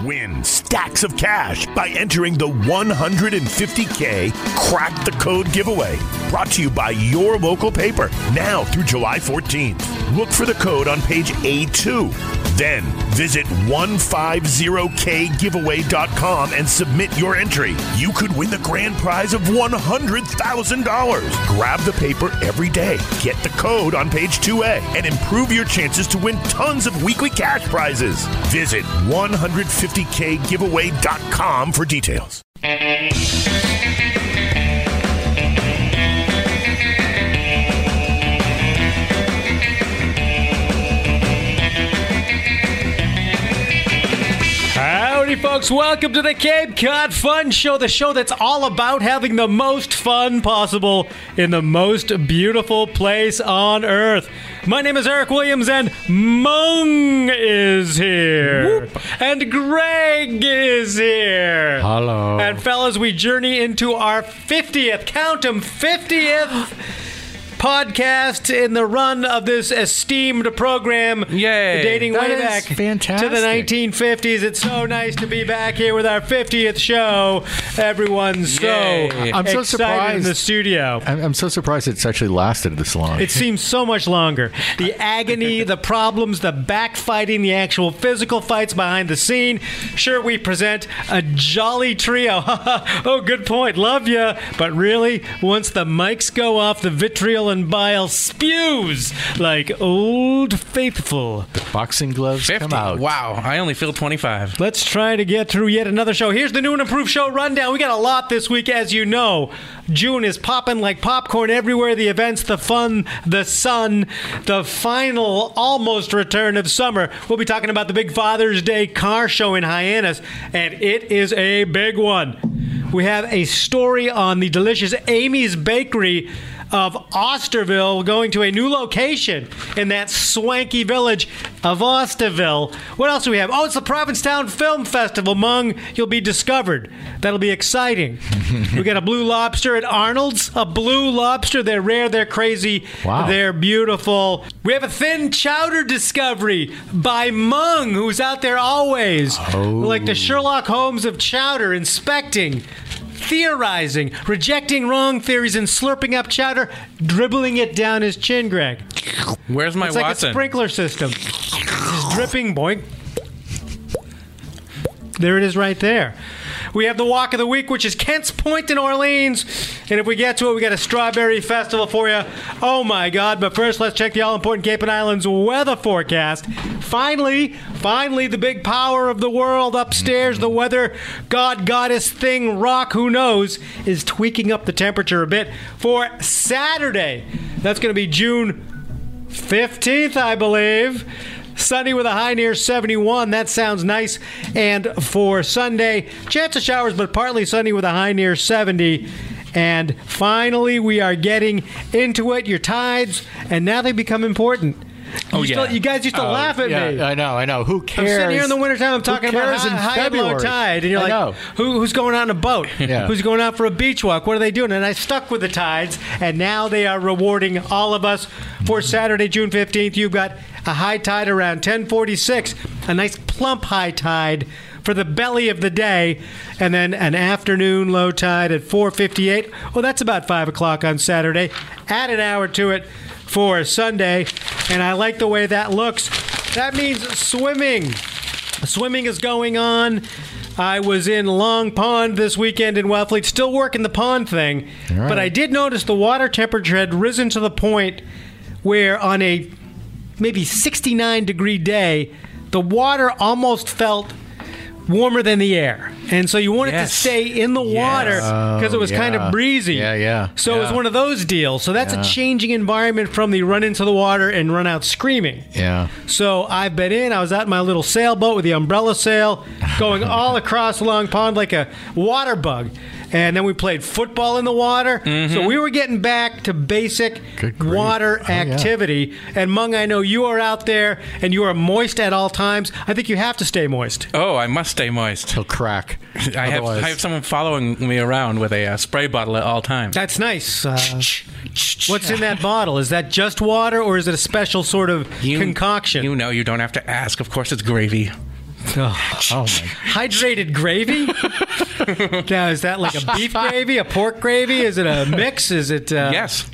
Win stacks of cash by entering the 150K Crack the Code giveaway. Brought to you by your local paper now through July 14th. Look for the code on page A2. Then visit 150kgiveaway.com and submit your entry. You could win the grand prize of $100,000. Grab the paper every day, get the code on page 2A, and improve your chances to win tons of weekly cash prizes. Visit 150kgiveaway.com for details. Howdy, folks. Welcome to the Cape Cod Fun Show, the show that's all about having the most fun possible in the most beautiful place on earth. My name is Eric Williams, and Mung is here. And Greg is here. Hello. And, fellas, we journey into our 50th, count 'em, 50th podcast in the run of this esteemed program. Yay. Dating That way is back to the 1950s. It's so nice to be back here with our 50th show. Everyone's so I'm so excited in the studio. I'm, I'm so surprised it's actually lasted this long. It seems so much longer. The agony, the problems, the backfighting, the actual physical fights behind the scene. Sure, we present a jolly trio. oh, good point. Love you. But really, once the mics go off, the vitriol and bile spews like old faithful. Boxing gloves 50. come out. Wow, I only feel 25. Let's try to get through yet another show. Here's the new and improved show rundown. We got a lot this week, as you know. June is popping like popcorn everywhere. The events, the fun, the sun, the final almost return of summer. We'll be talking about the big Father's Day car show in Hyannis, and it is a big one. We have a story on the delicious Amie's Bakery of Osterville going to a new location in that swanky village of Osterville. What else do we have? Oh, it's the Provincetown Film Festival. Mung, you'll be discovered. That'll be exciting. we got a blue lobster at Arnold's. A blue lobster. They're rare, they're crazy, Wow. they're beautiful. We have a thin chowder discovery by Mung, who's out there always. Oh. Like the Sherlock Holmes of chowder, inspecting theorizing, rejecting wrong theories, and slurping up chowder, dribbling it down his chin, Greg. Where's my It's like a sprinkler system. Just dripping, boink. There it is right there. We have the walk of the week, which is Kent's Point in Orleans. And if we get to it, we got a strawberry festival for you. Oh my God. But first, let's check the all important Cape and Islands weather forecast. Finally, finally, the big power of the world upstairs, the weather god, goddess thing, rock, who knows, is tweaking up the temperature a bit for Saturday. That's going to be June 15th, I believe. Sunny with a high near 71. That sounds nice. And for Sunday, chance of showers, but partly sunny with a high near 70. And finally, we are getting into it. Your tides, and now they become important. Oh, you yeah. you guys used to Oh, laugh at yeah, me. I know, I know. Who cares? I'm sitting here in the wintertime. I'm talking about high, in high and low tide, and you're I like. Who, "Who's going out on a boat? Yeah. Who's going out for a beach walk? What are they doing?" And I stuck with the tides, and now they are rewarding all of us for Saturday, June 15th. You've got a high tide around 10:46, a nice plump high tide for the belly of the day, and then an afternoon low tide at 4:58. Well, that's about five o'clock on Saturday. Add an hour to it for Sunday, and I like the way that looks. That means swimming. Swimming is going on. I was in Long Pond this weekend in Wellfleet, still working the pond thing, but I did notice the water temperature had risen to the point where on a maybe 69 degree day, the water almost felt warmer than the air. And so you wanted Yes. to stay in the water because it was oh, kind of breezy. Yeah, yeah, So it was one of those deals. So that's a changing environment from the run into the water and run out screaming. Yeah. So I've been in. I was out in my little sailboat with the umbrella sail, going all across Long Pond like a water bug. And then we played football in the water. So we were getting back to basic water Oh, yeah. activity. And Mung, I know you are out there and you are moist at all times. I think you have to stay moist. Oh, I must stay moist. He'll crack. I have, I have someone following me around with a uh, spray bottle at all times. That's nice. Uh, what's in that bottle? Is that just water or is it a special sort of You- concoction? You know, you don't have to ask. Of course, it's gravy. Ugh. Oh my. Hydrated gravy? now, is that like a beef gravy, a pork gravy? Is it a mix? Is it? Uh, yes.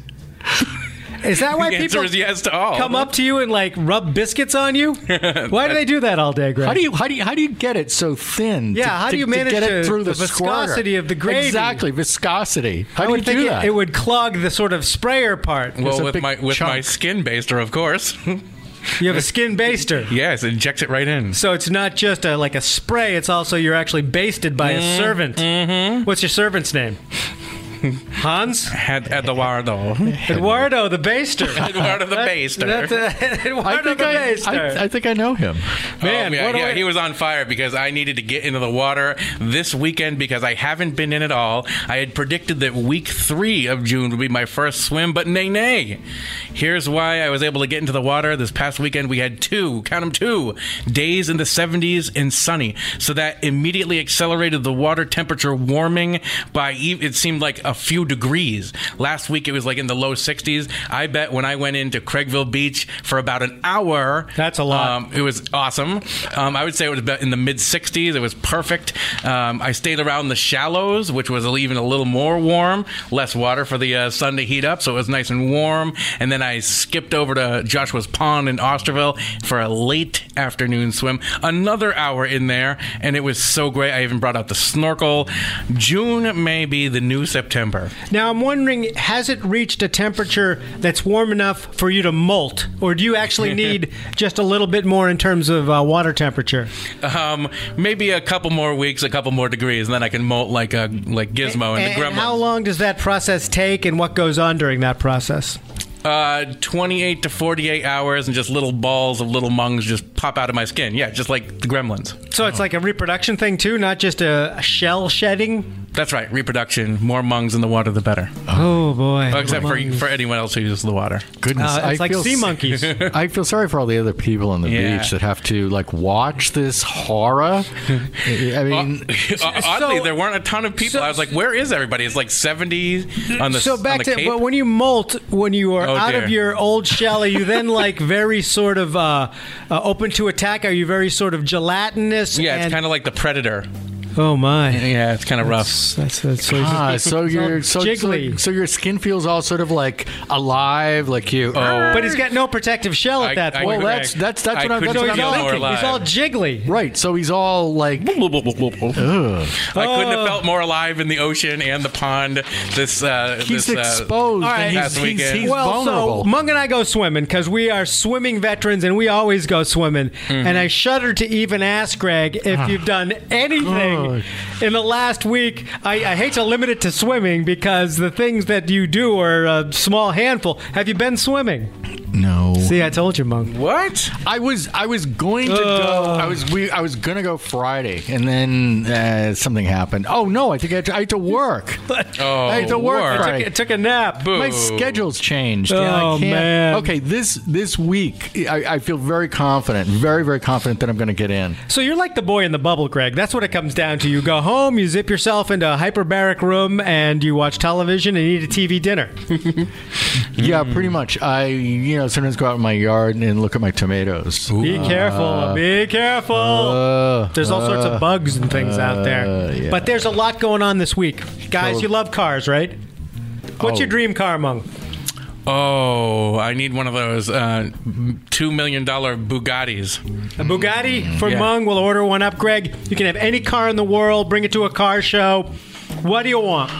Is that why the answer people is yes to all. come up to you and like rub biscuits on you? Why do they do that all day, Greg? How do you how do you how do you get it so thin? Yeah, to- how do you to manage get to- it through the the, squirter? viscosity of the gravy? Exactly, viscosity. How I do you would think do it, that? it would clog the sort of sprayer part. Well, with big my with my skin baster, of course. You have a skin baster. yes, inject it right in. So it's not just a, like a spray; it's also you're actually basted by a servant. Mm-hmm. What's your servant's name? Hans Had Eduardo. Eduardo, the baster. Eduardo the That- baster. That's uh, I Eduardo think the I, baster. I, I think I know him. Man, oh, yeah, yeah, I- he was on fire because I needed to get into the water this weekend because I haven't been in at all. I had predicted that week three of June would be my first swim, but nay, nay. Here's why I was able to get into the water. This past weekend, we had two, count them two, days in the 70s and sunny. So that immediately accelerated the water temperature warming by, e- it seemed like a few degrees. Last week, it was like in the low 60s. I bet when I went into Craigville Beach for about an hour, That's a lot. um, it was awesome. Um, I would say it was about in the mid 60s. It was perfect. Um, I stayed around the shallows, which was even a little more warm, less water for the uh, sun to heat up, so it was nice and warm. And then I skipped over to Joshua's Pond in Osterville for a late afternoon swim. Another hour in there, and it was so great. I even brought out the snorkel. June may be the new September. Now I'm wondering, has it reached a temperature that's warm enough for you to molt, or do you actually need just a little bit more in terms of uh, water temperature? Um, maybe a couple more weeks, a couple more degrees, and then I can molt like a like Gizmo and, the and Gremlins. how long does that process take, and what goes on during that process? Uh, 28 to 48 hours, and just little balls of little mungs just pop out of my skin. Yeah, just like the gremlins. So it's like a reproduction thing too, not just a, a shell shedding. That's right, reproduction. More mungs in the water, the better. Oh boy! Except for, for anyone else who uses the water. Goodness, Uh, it's I like feel sea monkeys. I feel sorry for all the other people on the Yeah. beach that have to like watch this horror. I mean, Uh, oddly, So- there weren't a ton of people. so- I was like, "Where is everybody?" It's like 70 on the so on back the to Cape. but when you molt when you are Oh, out dear. of your old shell are you then like very sort of uh, uh, open to attack are you very sort of gelatinous yeah, and- it's kind of like the Predator. Oh my Yeah, it's kind of rough. that's, that's so, ah, so it's all your so, so, jiggly so your skin feels all sort of like alive, like you. Oh. but he's got no protective shell at I- that I- point well, that's that's that's I what I'm, couldn't that's what I'm all, more thinking. alive. he's all jiggly Right, so he's all like, I couldn't have Oh. felt more alive in the ocean and the pond. This uh, he's this, uh, exposed. all right. and he's, he's, he's well, vulnerable. so Mung and I go swimming because we are swimming veterans and we always go swimming. Mm-hmm. And I shudder to even ask Greg if Ah. you've done anything in the last week. I, I hate to limit it to swimming because the things that you do are a small handful. Have you been swimming? No. See, I told you, Monk. what? I was I was going to go. I was we I was gonna go Friday, and then uh, something happened. Oh no! I think I had to, I had to work. Oh, I had to work work. Friday. It took a nap. Boo. My schedule's changed. and Oh, I can't. man. Okay, this this week I, I feel very confident, very very confident that I'm going to get in. So you're like the boy in the bubble, Greg. That's what it comes down to. You go home, you zip yourself into a hyperbaric room, and you watch television and eat a TV dinner. Yeah, pretty much. I you know sometimes go out in my yard and look at my tomatoes. Be careful. Be careful. Uh, There's all sorts of bugs and things out there. uh, yeah. But there's a lot going on this week. Guys, So- you love cars, right? What's Oh. your dream car, Mung? Oh, I need one of those uh, two million dollar Bugattis. A Bugatti for Yeah. Mung. We'll order one up, Greg. You can have any car in the world. Bring it to a car show. What do you want?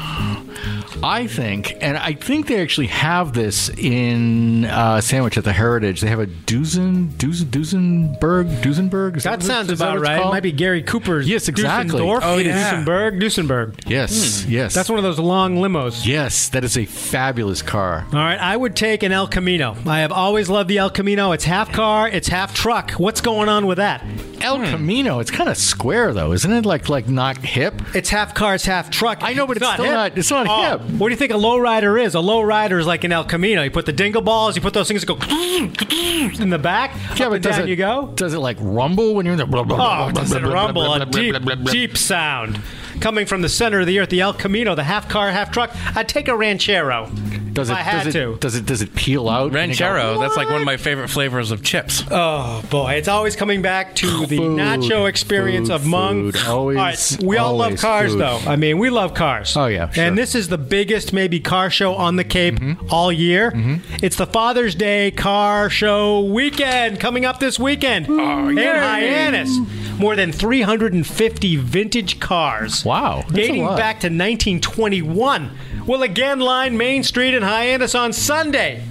I think, and I think they actually have this in uh, Sandwich at the Heritage. They have a Dusen, Dusen, Duesenberg, Duesenberg. Is That what- sounds is about what it's right. It might be Gary Cooper's. Yes, exactly. Dusseldorf, Oh, yeah. Duesenberg, Duesenberg. Yes, yes. That's one of those long limos. Yes, that is a fabulous car. All right, I would take an El Camino. I have always loved the El Camino. It's half car, it's half truck. What's going on with that? El Camino. It's kind of square though, isn't it? Like like not hip. It's half car, it's half truck. I know, but it's still hip. not- it's not Oh, hip. What do you think a lowrider is? A lowrider is like an El Camino. You put the dingle balls, you put those things that go in the back. Yeah, and does it you go. Does it like rumble when you're in the? Oh, does it rumble? A deep, deep sound coming from the center of the earth. The El Camino, the half car, half truck. I'd take a Ranchero. Does it? I had does it? to. Does it? Does it peel out? and you go, Ranchero, that's like one of my favorite flavors of chips. Oh boy, it's always coming back to the Food, nacho experience food, of Mung. food. Always, all right, we all love cars, food. though. I mean, we love cars. Oh, yeah, sure. And this is the biggest maybe car show on the Cape mm-hmm. all year. Mm-hmm. It's the Father's Day car show weekend coming up this weekend oh, in Hyannis. More than 350 vintage cars. Wow, dating back to 1921 will again line Main Street in Hyannis on Sunday.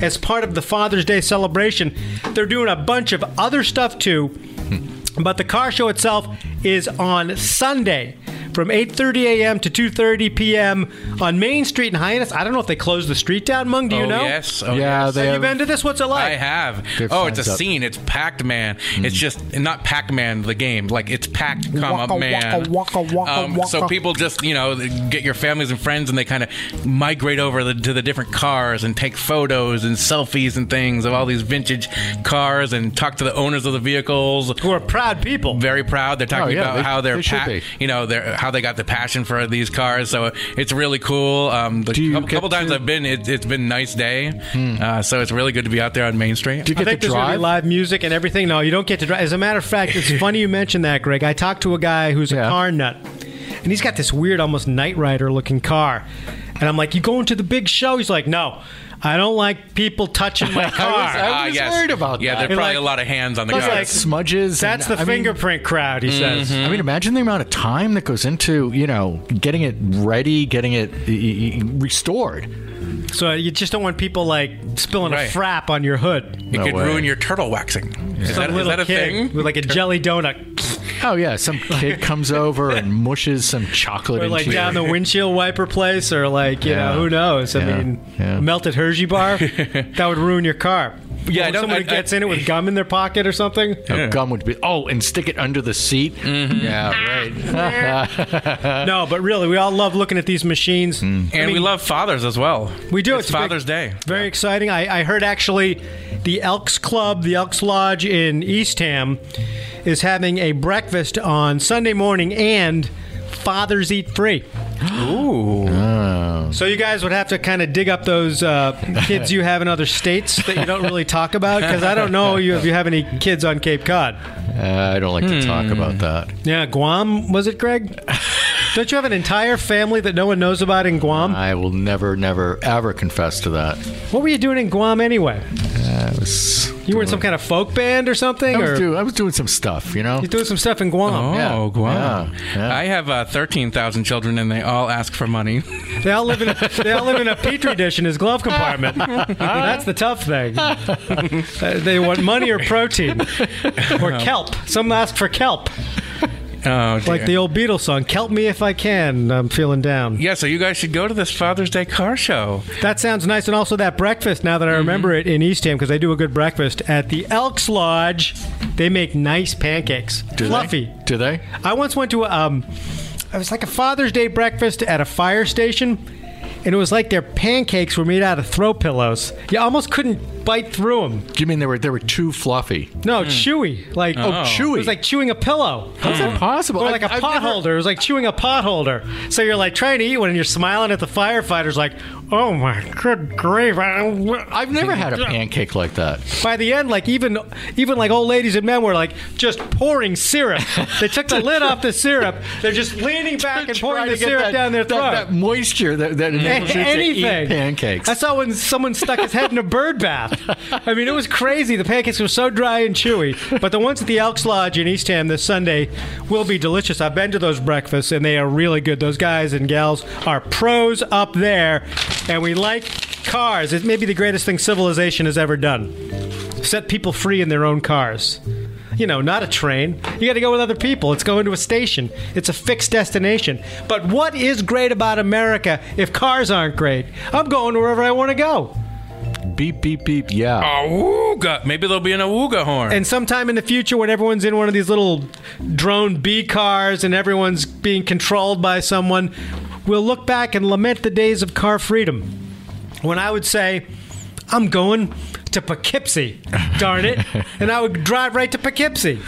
As part of the Father's Day celebration, they're doing a bunch of other stuff too. But the car show itself is on Sunday from 8:30 a.m. to 2:30 p.m. on Main Street in Hyannis. I don't know if they closed the street down, Mung. Do you oh, know? yes. Oh, Yeah, yes. they Have have- you been to this? What's it like? I have. Good Oh, it's a up. scene. It's packed, man. It's just not Pac Man The game, like it's packed, comma Waka, man. waka, waka, waka, Um, So people just you know get your families and friends, and they kind of migrate over the, to the different cars and take photos and selfies and things of all these vintage cars and talk to the owners of the vehicles. Who are proud people? Very proud. They're talking Oh, yeah, about they- how they're, they should pa- be. you know, they're, how they got the passion for these cars. So it's really cool. Um, the Do you couple, get couple times to- I've been, it, it's been a nice day. Uh, so it's really good to be out there on Main Street. Do you I get think to there's going to be drive? live music and everything. No, you don't get to drive. As a matter of fact, it's funny you mentioned that, Greg. I talked to a guy who's a car nut, and he's got this weird, almost Knight Rider looking car. And I'm like, "You going to the big show?" He's like, "No, I don't like people touching my car." I was Ah, worried about yeah, that. Yeah, there's probably like- a lot of hands on the car. like smudges. That's and- the I mean- fingerprint crowd, he says. I mean, imagine the amount of time that goes into you know getting it ready, getting it y- y- restored. So you just don't want people like spilling Right. a frap on your hood. it No could way. ruin your turtle waxing. Is, that, is that a kid thing? with like a jelly donut, Oh yeah, some kid comes over and mushes some chocolate or like your- down the windshield wiper place, or like you Yeah. know who knows? I Yeah. mean, Yeah. melted Hershey bar that would ruin your car. Yeah, I don't- somebody I- I- gets in it with gum in their pocket or something. Oh, gum would be. Oh, and stick it under the seat. Mm-hmm. Yeah, right. no, but really, we all love looking at these machines. Mm. And we love fathers as well. We do. It's, a big- Father's Day. Very exciting. I, I heard actually the Elks Club, the Elks Lodge in Eastham, is having a breakfast on Sunday morning and Fathers Eat Free. Ooh. So you guys would have to kind of dig up those uh, kids you have in other states that you don't really talk about because I don't know you if you have any kids on Cape Cod. Uh, I don't like to talk about that. Yeah, Guam was it, Greg? don't you have an entire family that no one knows about in Guam? I will never, never, ever confess to that. What were you doing in Guam anyway? Uh, it was, You were in some kind of folk band or something, I or was, doing, I was doing some stuff, you know. you're doing some stuff in Guam? Oh, Yeah. Guam. Yeah. Yeah. I have uh, 13,000 children and they all ask for money. They all live in a, they all live in a petri dish in his glove compartment. That's the tough thing. Uh, they want money or protein or kelp. Some ask for kelp, Oh, dear. like the old Beatles song, "Kelp me if I can." I'm feeling down. Yeah, so you guys should go to this Father's Day car show. That sounds nice, and also that breakfast. Now that I remember it in Eastham, because they do a good breakfast at the Elks Lodge. They make nice pancakes, Do fluffy. They? Do they? I once went to a, um, it was like a Father's Day breakfast at a fire station, and it was like their pancakes were made out of throw pillows. You almost couldn't bite through them. Do you mean they were they were too fluffy? No, chewy. Like Oh, oh. chewy. It was like chewing a pillow. How's that hmm. possible? Or like a I've- I've never- holder. It was like chewing a potholder. So you're like trying to eat one, and you're smiling at the firefighters, like, "Oh my good grief!" I've never had a pancake like that. By the end, like even even like old ladies and men were like just pouring syrup. They took the lid off the syrup. They're just leaning back and pouring the syrup that- down their that, throat. that moisture that, that enables you to eat pancakes. I saw when someone stuck his head in a bird bath. I mean, it was crazy. The pancakes were so dry and chewy. But the ones at the Elks Lodge in Eastham this Sunday will be delicious. I've been to those breakfasts, and they are really good. Those guys and gals are pros up there, and we like cars. It may be the greatest thing civilization has ever done. Set people free in their own cars. You know, not a train. You got to go with other people. It's going to a station. It's a fixed destination. But what is great about America if cars aren't great? I'm going wherever I want to go. Beep, beep, beep. Yeah. Awooga. Maybe there'll be an awooga horn. And sometime in the future, when everyone's in one of these little drone B cars and everyone's being controlled by someone, we'll look back and lament the days of car freedom. When I would say, I'm going to Poughkeepsie, darn it. and I would drive right to Poughkeepsie.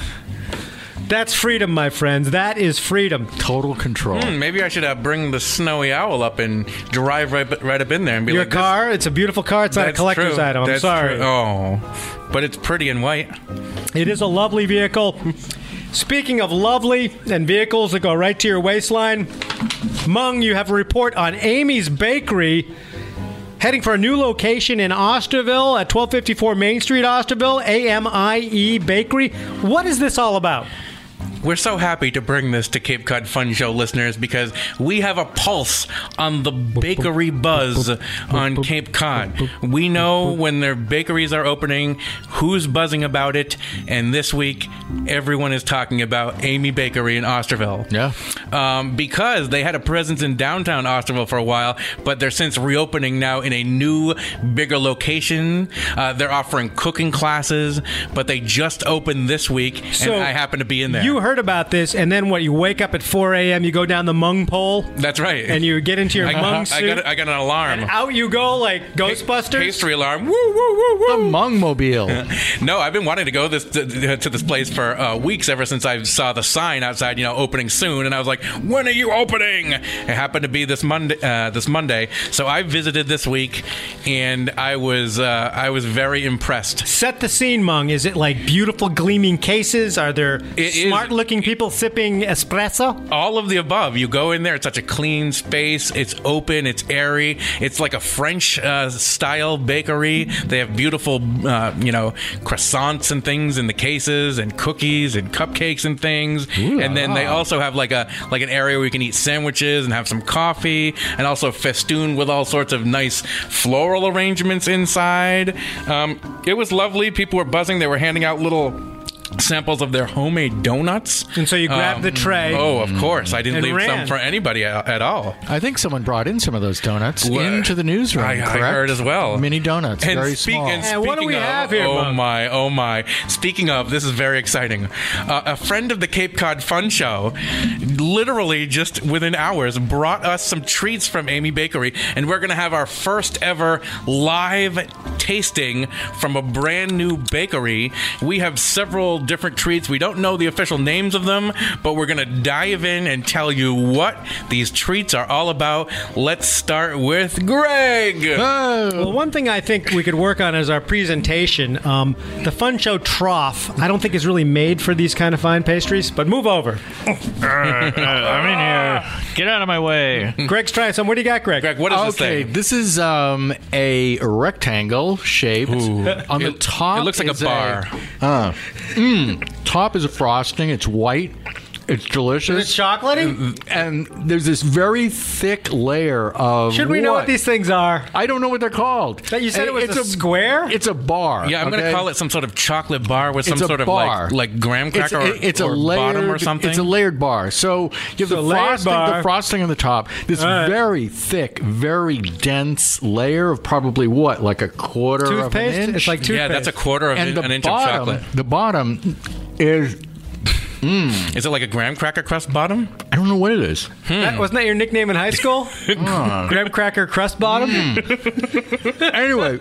That's freedom, my friends. That is freedom. Total control. Hmm, maybe I should uh, bring the snowy owl up and drive right, right up in there and be Your like, this- car, it's a beautiful car. It's not a collector's true. item. I'm That's sorry. true. Oh, but it's pretty and white. It is a lovely vehicle. Speaking of lovely and vehicles that go right to your waistline, Mung, you have a report on Amie's Bakery heading for a new location in Osterville at 1254 Main Street, Osterville, AMIE Bakery. What is this all about? We're so happy to bring this to Cape Cod Fun Show listeners because we have a pulse on the bakery buzz on Cape Cod. We know when their bakeries are opening, who's buzzing about it, and this week everyone is talking about Amie Bakery in Osterville. Yeah. Um, because they had a presence in downtown Osterville for a while, but they're since reopening now in a new, bigger location. Uh, they're offering cooking classes, but they just opened this week, and I happen to be in there. You heard about this, and then what? You wake up at 4 a.m., you go down the Mung pole, That's right. and you get into your I, Mung I suit, got, I got an alarm. and out you go like Ghostbusters. Pastry alarm. Woo, woo, woo, woo. The mung mobile. No, I've been wanting to go this to, to this place for uh, weeks ever since I saw the sign outside, you know, opening soon, and I was like, "When are you opening?" It happened to be this Monday. Uh, this Monday, so I visited this week, and I was uh, I was very impressed. Set the scene, Mung. Is it like beautiful gleaming cases? Are there It is- smart looking people sipping espresso? All of the above. You go in there; it's such a clean space. It's open. It's airy. It's like a French uh, style bakery. They have beautiful, uh, you know, croissants and things in the cases, and cookies and cupcakes and things. and then they also have like a like an area where you can eat sandwiches and have some coffee, and also festooned with all sorts of nice floral arrangements inside. Um, it was lovely. People were buzzing. They were handing out little. Samples of their homemade donuts, And so you grab Um, the tray. Oh, of course. I didn't leave ran. some for anybody at, at all. I think someone brought in some of those donuts What? into the newsroom. I- I correct? heard as well. Mini donuts, And very speak- small. and And what do we of- have here, Oh Monk? my, oh my! Speaking of, this is very exciting. Uh, a friend of the Cape Cod Fun Show, literally just within hours, brought us some treats from Amie Bakery, and we're going to have our first ever live tasting from a brand new bakery. We have several different treats. We don't know the official names of them, but we're going to dive in and tell you what these treats are all about. Let's start with Greg. Well, one thing I think we could work on is our presentation. Um, the Fun Show trough, I don't think is really made for these kind of fine pastries, but move over. I'm in here. Get out of my way. Greg's trying some. What do you got, Greg? Greg, what is this okay, thing? this is um, a rectangle shaped. On the It- top, it looks like a is bar. uh, mm, top is a frosting. It's white. It's delicious. Is it chocolatey? and there's this very thick layer of. Should we know what these things are? I don't know what they're called. That you said it was It's a square? It's a bar. Yeah, I'm going to call it some sort of chocolate bar with some It's a sort of like like graham It's, cracker or, it's a or layered bottom or something. It's a layered bar. So you have So the frosting, bar. the frosting on the top. This All right. very thick, very dense layer of probably what, like a quarter Toothpaste? of an inch. It's like toothpaste. yeah, that's a quarter of and an, an inch bottom, of chocolate. the bottom is Is it like a graham cracker crust bottom? I don't know what it is. That, hmm. wasn't that your nickname in high school? Graham cracker crust bottom? Hmm. Anyway,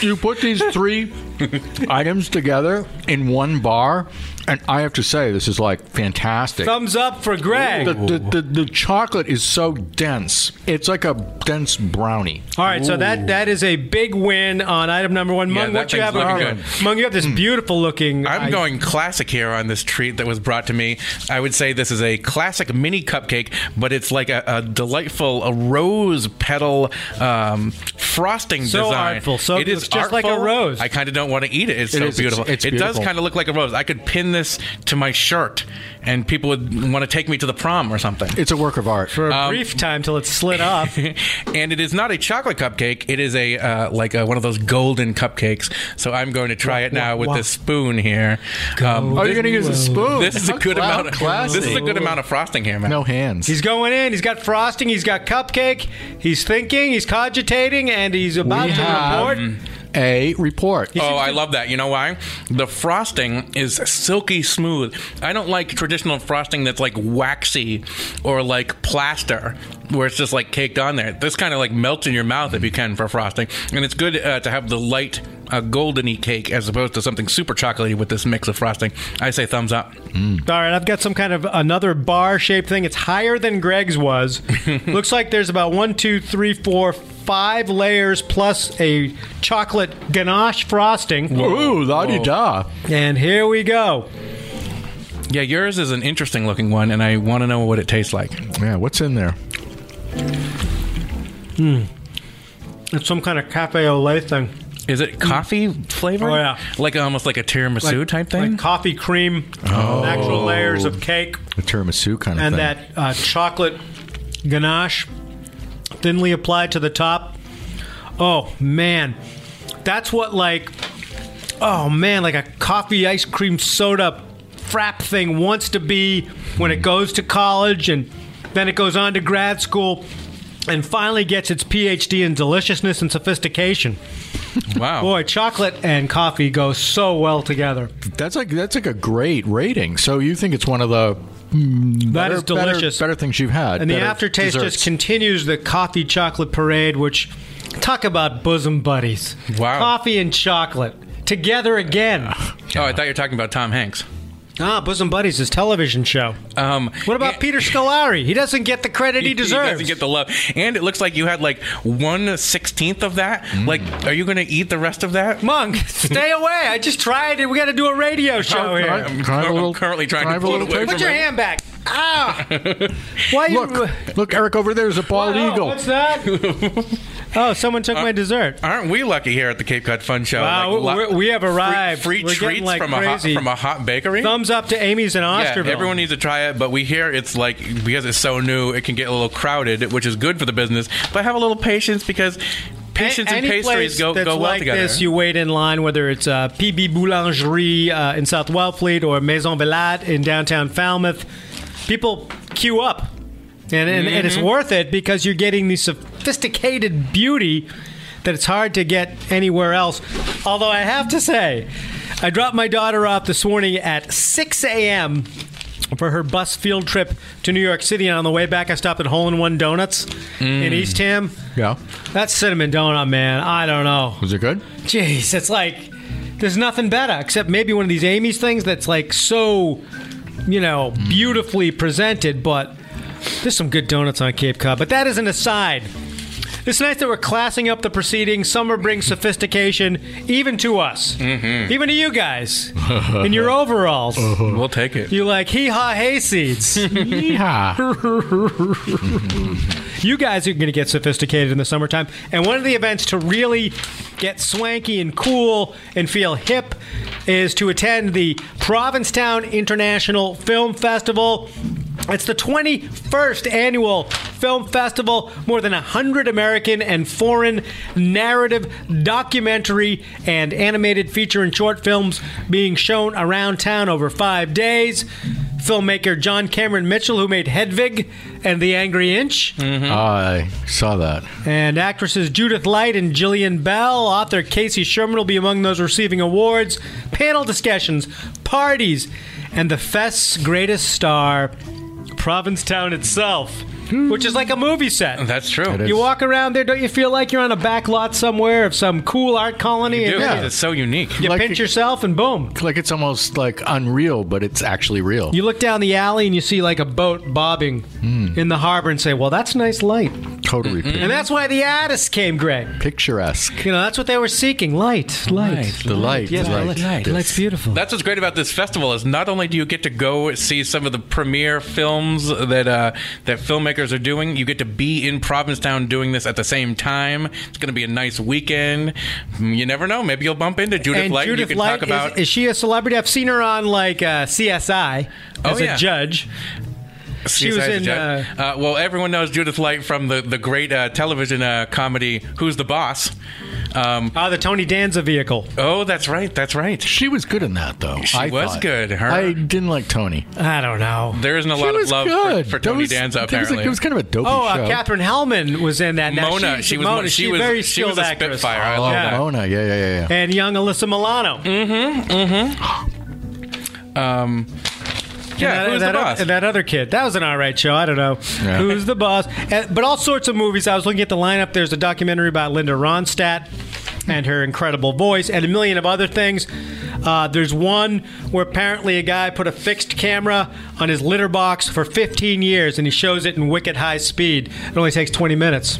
you put these three items together in one bar, and I have to say, this is like fantastic. Thumbs up for Greg. The, the, the, the chocolate is so dense. It's like a dense brownie. All right, so that that is a big win on item number one. Yeah, Mung, that what you have? looking over- good. Mung, you have this beautiful looking. I'm I- going classic here on this treat that was brought to me. I would say this is a classic mini cupcake, but it's like a, a delightful a rose petal um, frosting So design. artful, so it is looks just like a rose. I kind of don't want to eat it. It's It so is. It's- beautiful. it's it does kind of look like a rose. I could pin this to my shirt, and people would want to take me to the prom or something. It's a work of art. for a um, brief time till it's slid off. and it is not a chocolate cupcake. It is a uh, like a, one of those golden cupcakes. So I'm going to try it now with wah. this spoon here. Um, oh, you're going to use a spoon? this is a good cla- amount. Of, classy. this is a good amount of frosting here, man. No hands. He's going in. He's got frosting. He's got cupcake. He's thinking. He's cogitating, and he's about we to have report. A report. Oh, I love that. You know why? The frosting is silky smooth. I don't like traditional frosting that's like waxy or like plaster, where it's just like caked on there. This kind of like melts in your mouth if you can for frosting, and it's good uh, to have the light. uh goldeny cake as opposed to something super chocolatey with this mix of frosting. I say thumbs up. All right, I've got some kind of another bar-shaped thing. It's higher than Greg's was. Looks like there's about one, two, three, four, five layers plus a chocolate ganache frosting. Ooh, la di da. And here we go. Yeah, yours is an interesting looking one, and I want to know what it tastes like. Yeah, what's in there? Hmm. It's some kind of cafe au lait thing. Is it coffee flavor? Oh, yeah. like almost like a tiramisu type thing. Like coffee cream, natural layers of cake, The tiramisu kind of thing. and thing. that uh, chocolate ganache thinly applied to the top. Oh man, that's what like oh man, like a coffee ice cream soda frap thing wants to be when it goes to college and then it goes on to grad school and finally gets its PhD in deliciousness and sophistication. wow. Boy, chocolate and coffee go so well together. That's like that's like a great rating. So you think it's one of the Mm, that better, is delicious. better, better things you've had. And the aftertaste desserts. just continues the coffee chocolate parade, which talk about bosom buddies. Wow. Coffee and chocolate together again. Oh, I thought you were talking about Tom Hanks. Ah, Bosom Buddies, his television show. Um, What about yeah, Peter Scolari? He doesn't get the credit he He deserves. He doesn't get the love, and it looks like you had like one sixteenth of that. Mm. Like, are you going to eat the rest of that? Monk, stay away. I just tried it. We got to do a radio show Can I- here. can I have a I'm little- currently trying can I to have a pull it away? Put your hand back. Ah! Why you... Look, look, Eric over there is a bald Oh, eagle. What's that? oh, someone took my dessert. Aren't we lucky here at the Cape Cod Fun Show? Wow, Like, lo- we- we have arrived. Free, We're treats like from a hot, from a hot bakery. Thumbs up to Amie's in Osterville. yeah, everyone needs to try it, but we hear it's like because it's so new, it can get a little crowded, which is good for the business. But have a little patience because patience A- and any pastries place go that's go well like together. This, you wait in line, whether it's uh, PB Boulangerie uh, in South Wellfleet or Maison Villatte in downtown Falmouth. People queue up, and, and, and it's mm-hmm. worth it because you're getting the sophisticated beauty that it's hard to get anywhere else. Although I have to say, I dropped my daughter off this morning at 6 a.m. for her bus field trip to New York City, and on the way back, I stopped at Hole in One Donuts in mm. Eastham. Yeah, That cinnamon donut, man. I don't know. was it good? Jeez, it's like there's nothing better except maybe one of these Amie's things that's like so, you know, mm. beautifully presented. But there's some good donuts on Cape Cod. But that is an aside. It's nice that we're classing up the proceedings. Summer brings sophistication, even to us, mm-hmm. even to you guys, in your overalls. Uh-huh. we'll take it. You like hee haw hayseeds. Yeah. you guys are going to get sophisticated in the summertime. And one of the events to really get swanky and cool and feel hip is to attend the Provincetown International Film Festival. It's the 21st annual film festival. More than 100 American and foreign narrative, documentary, and animated feature and short films being shown around town over five days. Filmmaker John Cameron Mitchell, who made Hedwig and The Angry Inch, mm-hmm. ah, I saw that. and actresses Judith Light and Jillian Bell. Author Casey Sherman will be among those receiving awards, panel discussions, parties, and the Fest's greatest star, Provincetown itself, which is like a movie set. That's true. It is. You walk around there, don't you feel like you're on a back lot somewhere of some cool art colony? Dude, and then it's so unique. you Like pinch it- yourself and boom. Like it's almost like unreal, but it's actually real. You look down the alley and you see like a boat bobbing hmm. in the harbor and say, well, that's nice light. Totally And that's why the Addis came, Greg. picturesque. You know, that's what they were seeking. Light. Light. The light, Yes, the light. light. Light's beautiful. That's what's great about this festival is not only do you get to go see some of the premiere films that uh, that filmmakers are doing, you get to be in Provincetown doing this at the same time. It's going to be a nice weekend. You never know. Maybe you'll bump into Judith and Light. and Judith you can Light talk about is, is she a celebrity? I've seen her on like uh, CSI Oh, as yeah. a judge. She was in, Judge. Uh, well, everyone knows Judith Light from the the great uh, television uh, comedy Who's the Boss. Um, Ah, the Tony Danza vehicle. oh, that's right. That's right. She was good in that, though. She I was thought. good. Her- I didn't like Tony. I don't know. There isn't a She lot of love good. for, for Tony was- Danza. that was like- Apparently, it was kind of a dopey Oh, show. uh, Katherine Helmond was in that. Now, Mona. she's- She was. Mona. She she's was. a very she skilled was a actress. Spitfire. I oh, love Yeah. Mona. Yeah, yeah, yeah, yeah. And young Alyssa Milano. Mhm. Mhm. Um, yeah, and that, who's that, the boss? and that other kid. That was an all right show. I don't know Yeah. who's the boss. And, but all sorts of movies. I was looking at the lineup. There's a documentary about Linda Ronstadt and her incredible voice, and a million of other things. Uh, there's one where apparently a guy put a fixed camera on his litter box for 15 years, and he shows it in wicked high speed. It only takes 20 minutes.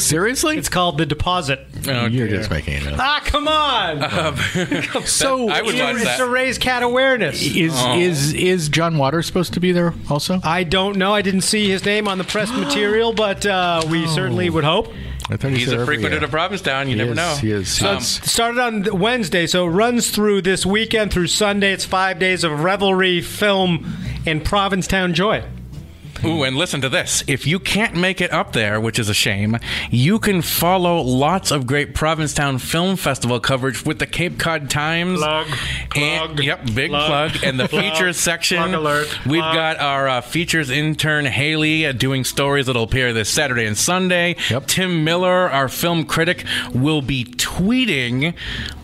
Seriously? It's called The Deposit. Oh, You're dear. just making it up. Ah, come on! so I would It's- watch it's that. to raise cat awareness. is is is John Waters supposed to be there also? I don't know. I didn't see his name on the press material, but uh, we certainly would hope. I thought he He's a every frequenter year. of Provincetown. You He never is, know. He is. So Um, it's started on Wednesday, so it runs through this weekend through Sunday. It's five days of revelry, film, and Provincetown joy. Ooh, and listen to this. If you can't make it up there, which is a shame, you can follow lots of great Provincetown Film Festival coverage with the Cape Cod Times. Plug, And, plug, yep, big plug, plug. And the plug, features section. plug alert, We've got our uh, features intern, Haley, uh, doing stories that'll appear this Saturday and Sunday. Yep. Tim Miller, our film critic, will be tweeting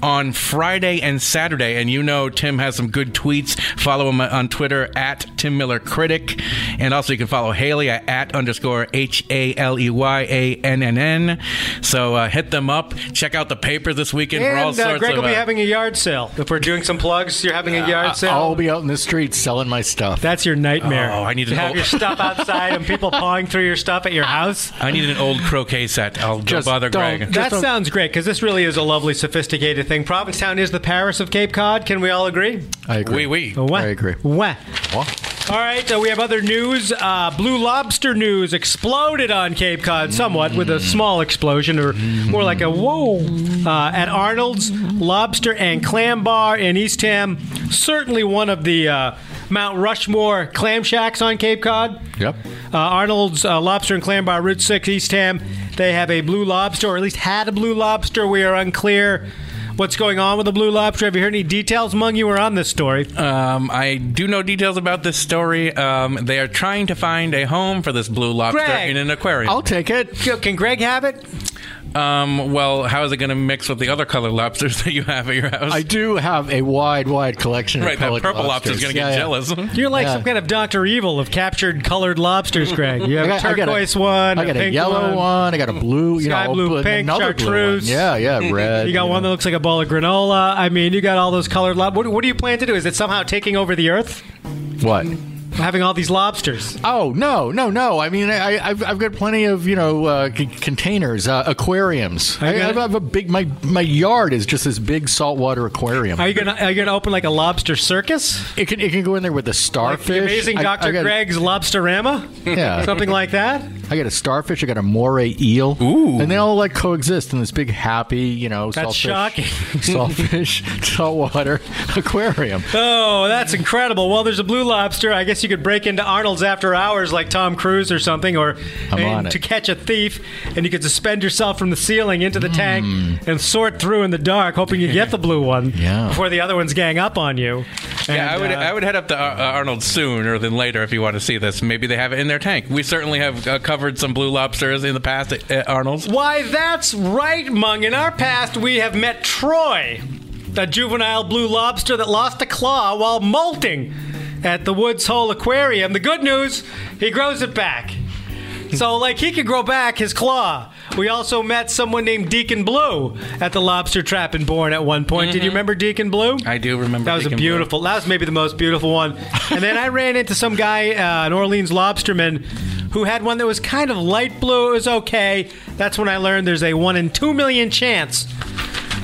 on Friday and Saturday. And you know Tim has some good tweets. Follow him on Twitter at Tim Miller Critic. And also you can follow Haley at, at underscore H A L E Y A N N N. So uh, hit them up. Check out the paper this weekend for all And sorts uh, Greg of. will be uh, having a yard sale. If we're doing some plugs, you're having a yard sale. I'll be out in the streets selling my stuff. That's your nightmare. Oh, I need to have old- your stuff outside and people pawing through your stuff at your house. I need an old croquet set. I'll don't Just bother don't- Greg. That a- sounds great because this really is a lovely, sophisticated thing. Provincetown is the Paris of Cape Cod. Can we all agree? I agree. Oui, oui. What? I agree. What? What? All right, uh, we have other news. Uh, Blue Lobster news exploded on Cape Cod somewhat with a small explosion, or more like a whoa. Uh, at Arnold's Lobster and Clam Bar in Eastham, certainly one of the uh, Mount Rushmore clam shacks on Cape Cod. Yep. Uh, Arnold's uh, Lobster and Clam Bar, Route 6, Eastham. They have a blue lobster, or at least had a blue lobster. We are unclear what's going on with the blue lobster. Have you heard any details, Mung? You were on this story. Um, I do know details about this story. Um, they are trying to find a home for this blue lobster Greg. in an aquarium. I'll take it. Can Greg have it? Um, well, how is it going to mix with the other colored lobsters that you have at your house? I do have a wide, wide collection right, of that purple lobsters. lobster's going to get Yeah, yeah. jealous. You're like Yeah. some kind of Doctor Evil of captured colored lobsters, Greg. You have I a got, I got turquoise a, one, I got a, pink yellow one. one. I got a blue, you Sky know, blue, a- pink, another blue chartreuse. Yeah, yeah, red. You got one that looks like a ball of granola. I mean, you got all those colored lobsters. What, what do you plan to do? Is it somehow taking over the earth? what? Having all these lobsters? Oh no, no, no! I mean, I, I've, I've got plenty of you know uh, c- containers, uh, aquariums. I. I have a big my my yard is just this big saltwater aquarium. Are you gonna Are you gonna open like a lobster circus? it can it can go in there with the Like starfish. the amazing Dr. Greg's Lobsterama? Yeah, Something like that? I got a starfish. I got a moray eel. Ooh. and they all like coexist in this big happy, you know, That's saltfish, shocking. saltfish saltwater aquarium. Oh, that's incredible. Well, there's a blue lobster. I guess you could break into Arnold's after hours like Tom Cruise or something, or I'm and on it. to catch a thief, and you could suspend yourself from the ceiling into the Hmm. tank and sort through in the dark, hoping you get the blue one Yeah. before the other ones gang up on you. yeah, I would uh, I would head up to Ar- Arnold sooner than later if you want to see this. Maybe they have it in their tank. We certainly have uh, covered some blue lobsters in the past at, at Arnold's. Why, that's right, Mung. In our past, we have met Troy, a juvenile blue lobster that lost a claw while molting. at the Woods Hole Aquarium. The good news, he grows it back. So, like, he could grow back his claw. We also met someone named Deacon Blue at the lobster trap in Bourne at one point. Did you remember Deacon Blue? I do remember. That was Deacon a Blue. beautiful. That was maybe the most beautiful one. And then I ran into some guy, uh, an Orleans lobsterman, who had one that was kind of light blue. It was okay. That's when I learned there's a one in two million chance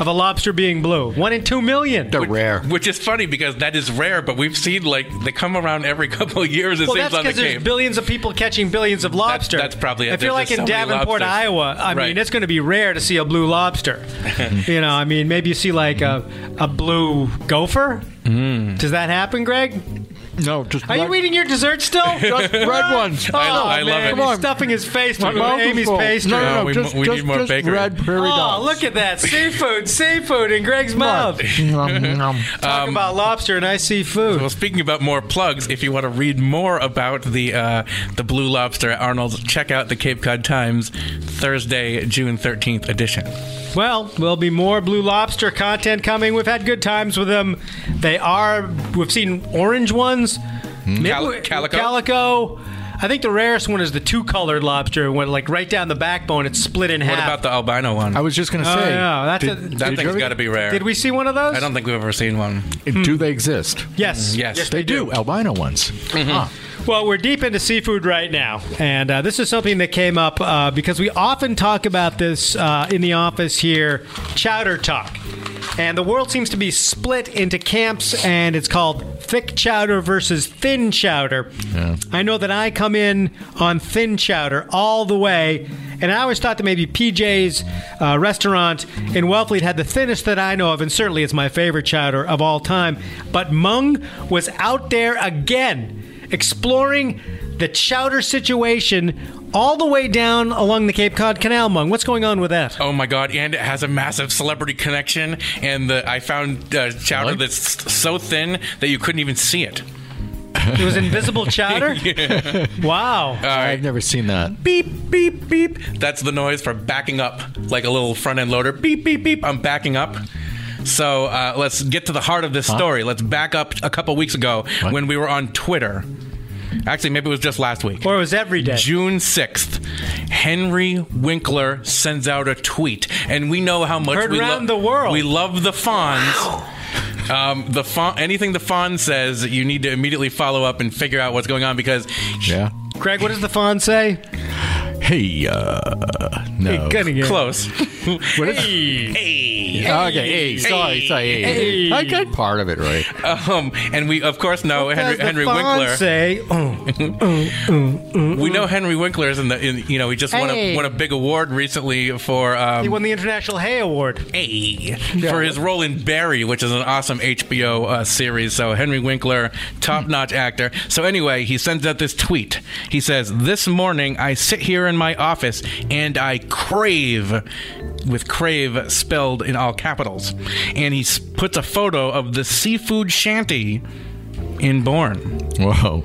of a lobster being blue. One in two million. They're rare. Which is funny because that is rare, but we've seen like they come around every couple of years. It Well, seems that's on the because there's Cape. billions of people catching billions of lobster. that's probably it. If you're like in so Davenport. Iowa, I Right. mean, it's going to be rare to see a blue lobster. you know, I mean, maybe you see like a, a blue gopher. Mm. Does that happen, Greg? No, just Are you eating your dessert still? Just red ones. Oh, I love man, it. Come He's on. stuffing his face with Amie's full. pastry. No, no, no. Yeah, we just, we just, need more just bakery. red prairie Oh, look at that. Seafood, seafood in Greg's mouth. Talk about lobster and I see food. Well, speaking about more plugs, if you want to read more about the uh, the Blue Lobster at Arnold's, check out the Cape Cod Times Thursday, June thirteenth edition. Well, there'll be more Blue Lobster content coming. We've had good times with them. They are, we've seen orange ones. Maybe Cal- we- calico? Calico. I think the rarest one is the two colored lobster, when like right down the backbone, it's split in half. What about the albino one? I was just going to Oh, say. yeah, that's did, a- that did thing's ever- got to be rare. Did we see one of those? I don't think we've ever seen one. Do they exist? Yes. Yes. They do. Albino ones. Ah. Well, we're deep into seafood right now, and uh, this is something that came up uh, because we often talk about this uh, in the office here chowder talk. And the world seems to be split into camps, and it's called thick chowder versus thin chowder. I know that I come in on thin chowder all the way, and I always thought that maybe PJ's uh, restaurant in Wellfleet had the thinnest that I know of, and certainly it's my favorite chowder of all time. But Mung was out there again exploring the chowder situation all the way down along the Cape Cod Canal, Mung. What's going on with that? Oh my god! And it has a massive celebrity connection. And the I found uh, chowder Really? that's so thin that you couldn't even see it. It was invisible chowder? Wow. I've never seen that. Beep beep beep. That's the noise for backing up, like a little front end loader. Beep beep beep. I'm backing up. So uh, let's get to the heart of this story. Let's back up a couple weeks ago What? when we were on Twitter. Actually, maybe it was just last week. or it was every day. June 6th, Henry Winkler sends out a tweet, and we know how much Heard we around the world. We love the Fonz. Um, the Fon- anything the Fonz says, you need to immediately follow up and figure out what's going on because Yeah. Craig, what does the fawn say? Hey, uh, no. Good again. close. What is- hey. Okay, hey, sorry, sorry. Hey. I got part of it right. Um, and we of course know Henry, the Henry Winkler. say? Oh, We know Henry Winkler is in the. In, you know, he just won a won a big award recently for. Um, he won the International Hay Award. Hey, for his role in Barry, which is an awesome HBO uh, series. So Henry Winkler, top-notch actor. So anyway, he sends out this tweet. He says, "This morning I sit here in my office and I crave." With crave spelled in all capitals. And he puts a photo of the seafood shanty in Bourne Whoa.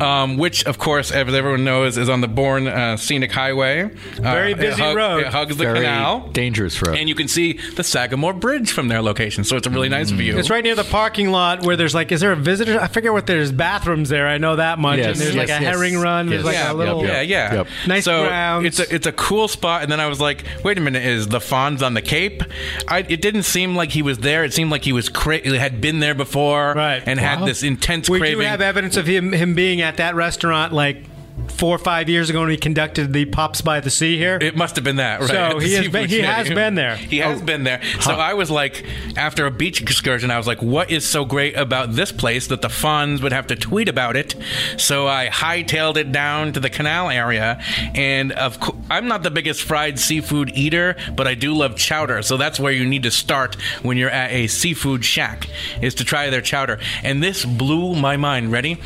Um, which, of course, as everyone knows, is on the Bourne uh, Scenic Highway. Uh, Very it busy hug- road. It hugs the Very canal. dangerous road. And you can see the Sagamore Bridge from their location, so it's a really nice view. It's right near the parking lot where there's like, is there a visitor? I forget what there's bathrooms there. I know that much. Yes, and there's like a yes. herring run. There's like yeah, a little. yeah, yeah. Yep. Nice so grounds. It's a it's a cool spot. And then I was like, wait a minute, is the Fonz on the Cape? I, it didn't seem like he was there. It seemed like he was cra- had been there before, Right. And had this intense We craving. do have evidence of him him being at that restaurant like four or five years ago when he conducted the Pops by the Sea here. It must have been that, right? So he has been- he has been there. He has been there. So I was like, after a beach excursion, I was like, what is so great about this place that the Fonz would have to tweet about it? So I hightailed it down to the canal area, and of co- I'm not the biggest fried seafood eater, but I do love chowder. So that's where you need to start when you're at a seafood shack, is to try their chowder. And this blew my mind. Ready?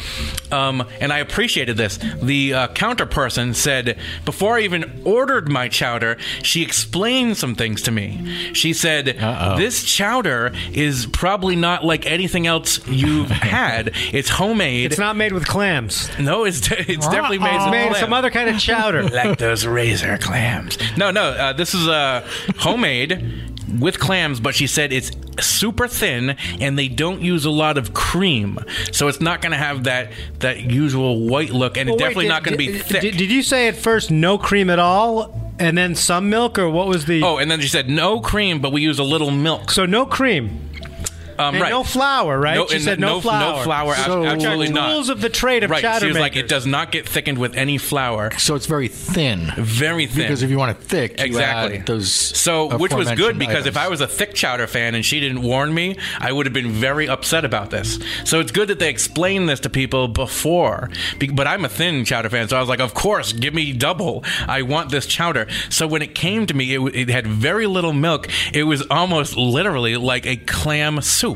Um, and I appreciated this. The uh, counter person said, before I even ordered my chowder, she explained some things to me. She said, Uh-oh. This chowder is probably not like anything else you've had. It's homemade. It's not made with clams. No, it's, it's definitely made It's some made some other kind of chowder. like those razor clams. No, no, uh, this is uh, homemade. With clams, but she said it's super thin and they don't use a lot of cream, so it's not going to have that that usual white look, and Well, it's wait, definitely did- not going to be thick. Did, did you say at first no cream at all, and then some milk, or what was the? oh, and then she said no cream, but we use a little milk. so no cream Um, and right. no flour, right? No, she said no, no flour. No flour. ab- So- absolutely not. Rules of the trade of right. chowder She was like, it does not get thickened with any flour. So it's very thin. Very thin. Because if you want it thick, you Exactly. add those. So, which was good aforementioned because if. I was a thick chowder fan and she didn't warn me, I would have been very upset about this. So it's good that they explained this to people before. But I'm a thin chowder fan, so I was like, of course, give me double. I want this chowder. So when it came to me, it, it had very little milk. It was almost literally like a clam soup.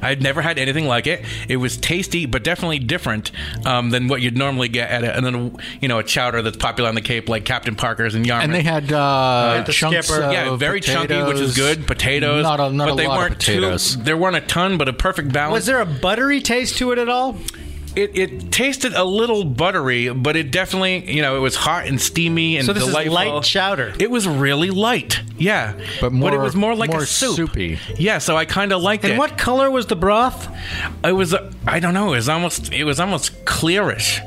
I'd never had anything like it. It was tasty, but definitely different um, than what you'd normally get at a, and then you know a chowder that's popular on the Cape, like Captain Parker's and Yarmouth. and they had uh, the chunks skipper. of Yeah, very chunky, which is good. Potatoes, Not a, not but a they lot weren't of potatoes. Too, there weren't a ton, but a perfect balance. was there a buttery taste to it at all? It, it tasted a little buttery, but it definitely, you know, it was hot and steamy and So this is light chowder. It was really light, yeah, But more—it was more like more a soup. soupy. Yeah, so I kind of liked And it. what color was the broth? It was, uh, I don't know, it was almost, it was almost clearish.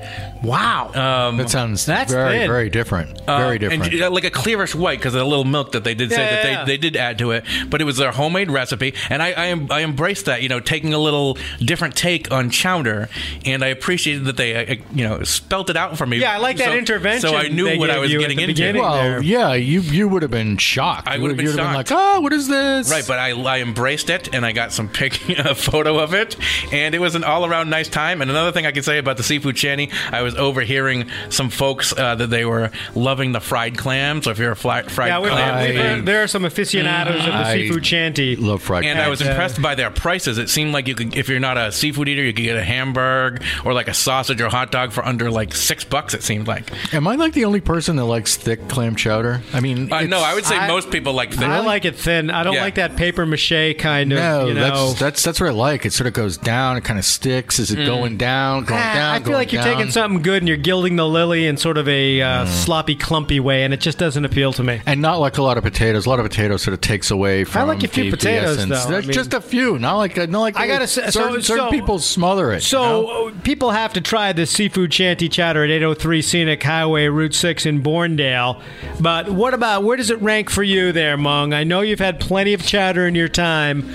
Wow. Um, That sounds That's very, thin. very different. Uh, very different. And, uh, like a clearish white because of the little milk that they did say Yeah, that yeah, they, yeah. they did add to it. But it was their homemade recipe, and I I, I embraced that. You know, taking a little different take on chowder, and I appreciated that they uh, you know spelt it out for me. Yeah, I like that So- intervention So I knew what I was getting into. well, there. yeah, you you would have been shocked. I would have been you'd shocked. like, oh, what is this? Right, but I, I embraced it and I got some pic, a photo of it, and it was an all around nice time. And another thing I can say about the seafood shanty, I was overhearing some folks uh, that they were loving the fried clam. So if you're a fly, fried yeah, clam, we've there are some aficionados of the I seafood shanty. love fried. And I was impressed by their prices. It seemed like you could, if you're not a seafood eater, you could get a hamburger or like a sausage or hot dog for under like six bucks. It seemed like. Am I like the only person that likes thick clam chowder? I mean, Uh, no, I would say I- most people like thick. I like it thin. I don't Yeah. like that paper mache kind of. No, you know. that's that's that's what I like. It sort of goes down. It kind of sticks. Is it going down? Going Ah, down? I feel going like you're down? taking something good and you're gilding the lily in sort of a uh, Mm. sloppy, clumpy way, and it just doesn't appeal to me. and not like a lot of potatoes. A lot of potatoes sort of takes away from. I like a few the- the potatoes, essence. though. I mean- just a few. Not like not like I gotta say- so- certain, certain so- people smother it. So you know? uh, people have to try this seafood shanty chowder at 803 Scenic Highway, Route 6 in Bournedale. But what about where does it rank for you there, Mung? I know you've had plenty of chowder in your time.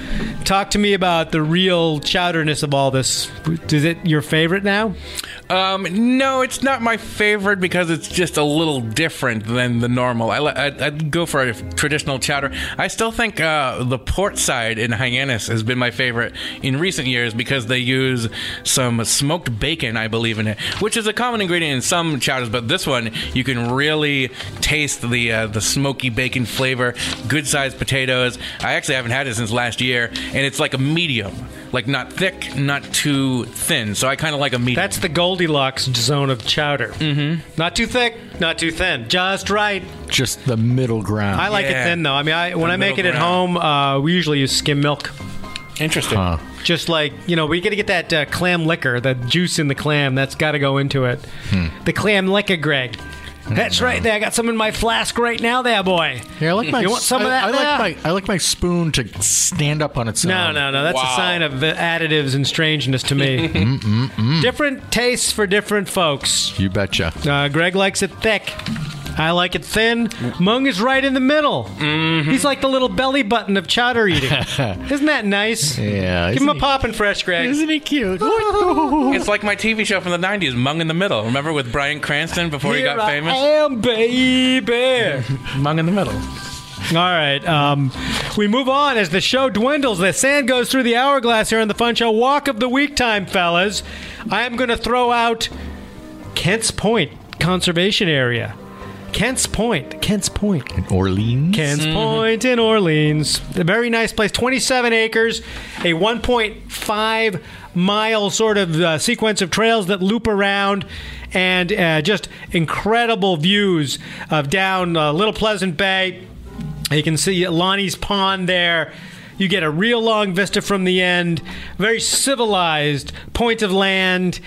Talk to me about the real chowderness of all this. Is it your favorite now? Um, no, it's not my favorite because it's just a little different than the normal. I, I'd, I'd go for a traditional chowder. I still think uh, the port side in Hyannis has been my favorite in recent years because they use some smoked bacon, I believe, in it, which is a common ingredient in some chowders. But this one, you can really taste the uh, the smoky bacon flavor. Good sized potatoes. I actually haven't had it since last year, and it's like a medium, like not thick, not too thin. So I kind of like a medium. That's the Goldilocks zone of chowder. Mm-hmm. Not too thick, not too thin, just right. just the middle ground. I like Yeah. it thin though. I mean, I, when The I make it middle at home, uh, we usually use skim milk. Interesting. Huh. Just like you know, we got to get that uh, clam liquor, that juice in the clam. That's got to go into it. The clam liquor, Greg. That's right. There, I got some in my flask right now. There, boy. Yeah, I like my. You want some of that I, there? like my. I like my spoon to stand up on its No, own. no, no. No, that's a sign of uh, additives and strangeness to me. different tastes for different folks. You betcha. Uh, Greg likes it thick. I like it thin. Mung is right in the middle. Mm-hmm. He's like the little belly button of chowder eating. Isn't that nice? Yeah, Give him a isn't he- poppin' fresh, Greg. Isn't he cute? It's like my TV show from the '90s, Mung in the Middle. Remember with Bryan Cranston before he Here got I famous? am, baby. Mung in the Middle. All right. Um, we move on as the show dwindles. The sand goes through the hourglass here on the Fun Show. Walk of the week time, fellas. I am going to throw out Kent's Point Conservation Area. Kent's Point. Kent's Point. In Orleans. Kent's Point in Orleans. A very nice place. 27 acres, a 1.5 mile sort of uh, sequence of trails that loop around, and uh, just incredible views of down uh, Little Pleasant Bay. You can see Lonnie's Pond there. You get a real long vista from the end. Very civilized point of land,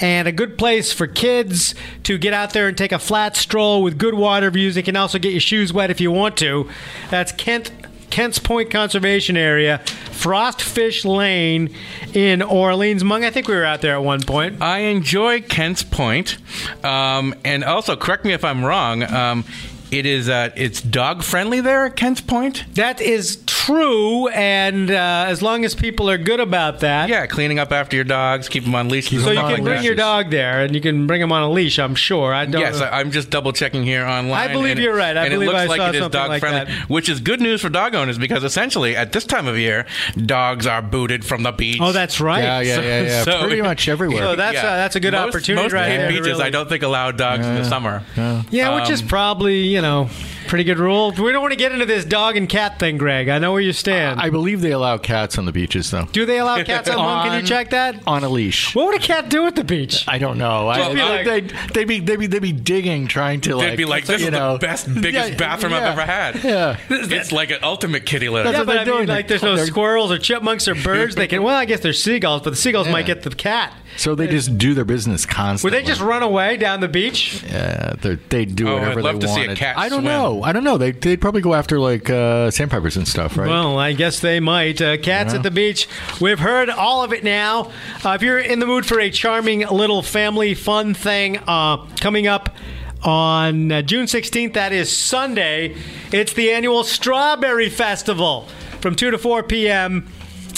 and a good place for kids to get out there and take a flat stroll with good water views. They can also get your shoes wet if you want to. That's Kent Kents Point Conservation Area, Frostfish Lane in Orleans. Mung, I think we were out there at one point. I enjoy Kent's Point, um, and also correct me if I'm wrong. Um, it is uh, it's dog friendly there at Kent's Point. That is true, and uh, as long as people are good about that. Yeah, cleaning up after your dogs, keep them on leashes. So you can like bring that. your dog there, and you can bring him on a leash. I'm sure. I don't. Yes, I- I'm just double checking here online. I believe you're right. I and believe it looks I like saw it is something dog like friendly, that. which is good news for dog owners because essentially at this time of year, dogs are booted from the beach. oh, that's right. Yeah, yeah, yeah, yeah. So- Pretty much everywhere. So that's uh, that's a good most, opportunity Most right paid there to beaches, really- I don't think allow dogs in the summer. Yeah, which is Um, probably you know pretty good rule. We don't want to get into this dog and cat thing, Greg. I know where you stand. I believe they allow cats on the beaches, though. Do they allow cats on Mung? Can you check that? On a leash. What would a cat do at the beach? I don't know. Well, I, be like- they'd, they'd be they'd be they'd be digging, trying to like. They'd be like, "This you is know, the best, biggest Yeah, bathroom I've ever had." Yeah. It's like an ultimate kitty litter. That's Yeah, what but I mean, doing. like, there's no squirrels or chipmunks or birds. They can. Well, I guess there's seagulls, but the seagulls Yeah. might get the cat. So they just do their business constantly. Would they just run away down the beach? Yeah, they're- do Oh, I'd whatever love they to see a cat I don't swim. know. I don't know. They they'd probably go after like uh, sandpipers and stuff, right? Well, I guess they might. Uh, cats Yeah. at the beach. We've heard all of it now. Uh, if you're in the mood for a charming little family fun thing uh, coming up on uh, June 16th, that is Sunday, it's the annual Strawberry Festival from 2 to 4 p.m.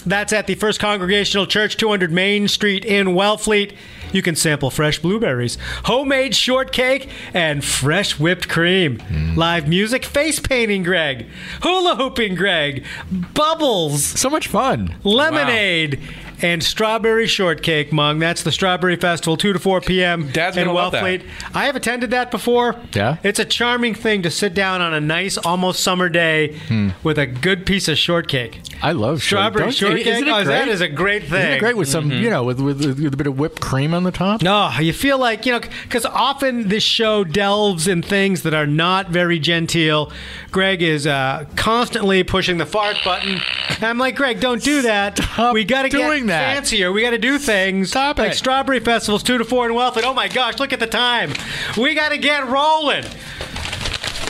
That's at the First Congregational Church, 200 Main Street in Wellfleet. You can sample fresh blueberries, homemade shortcake, and fresh whipped cream. Hmm. Live music, face painting, Greg, hula hooping, Greg, bubbles, so much fun. lemonade, and strawberry shortcake, Mung. That's the Strawberry Festival, 2 to 4 p.m. Dad's in gonna love. Wellfleet. I have attended that before. Yeah? It's a charming thing to sit down on a nice, almost summer day with a good piece of shortcake. I love Strawberry don't- shortcake. Isn't it oh, great? that is a great thing. Isn't it great with some, you know, with, with with a bit of whipped cream on the top? No, you feel like, you know, because often this show delves in things that are not very genteel. Greg is uh, constantly pushing the fart button. And I'm like, Greg, don't do that. Stop we got to get doing that. fancier. We got to do things. Stop like it. Strawberry Festivals, 2 to 4 in Wellfleet. Oh my gosh, look at the time. We got to get rolling.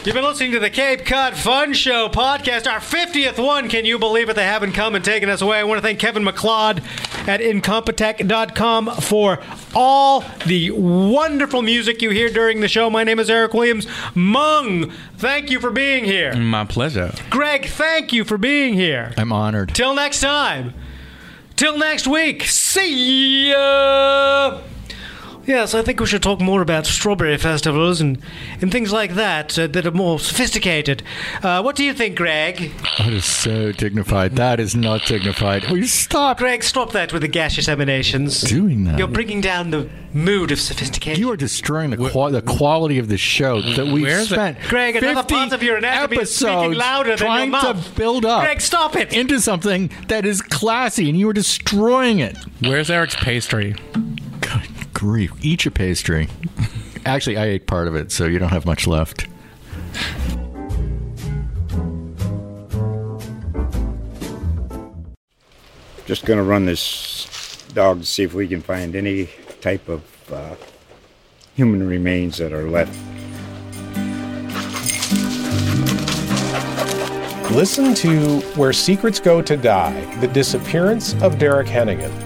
You've been listening to the Cape Cod Fun Show podcast, our 50th one. Can you believe it? They haven't come and taken us away. I want to thank Kevin MacLeod at Incompetech.com for all the wonderful music you hear during the show. My name is Eric Williams. Mung, thank you for being here. My pleasure. Greg, thank you for being here. I'm honored. Till next time. Till next week. See ya. Yes, I think we should talk more about strawberry festivals and, and things like that uh, that are more sophisticated. Uh, what do you think, Greg? That is so dignified. That is not dignified. Will you stop Greg, stop that with the gaseous emanations. doing that? You're bringing down the mood of sophistication. You are destroying the, qua- the quality of the show that we've Where's spent. Greg, another 50 part of your anatomy is speaking episodes louder than your mouth. to build up. Greg, stop it. into something that is classy, and you are destroying it. Where's Eric's pastry? Good grief! Eat your pastry. Actually, I ate part of it, so you don't have much left. Just going to run this dog to see if we can find any type of uh, human remains that are left. Listen to Where Secrets Go to Die The Disappearance of Derek Hennigan.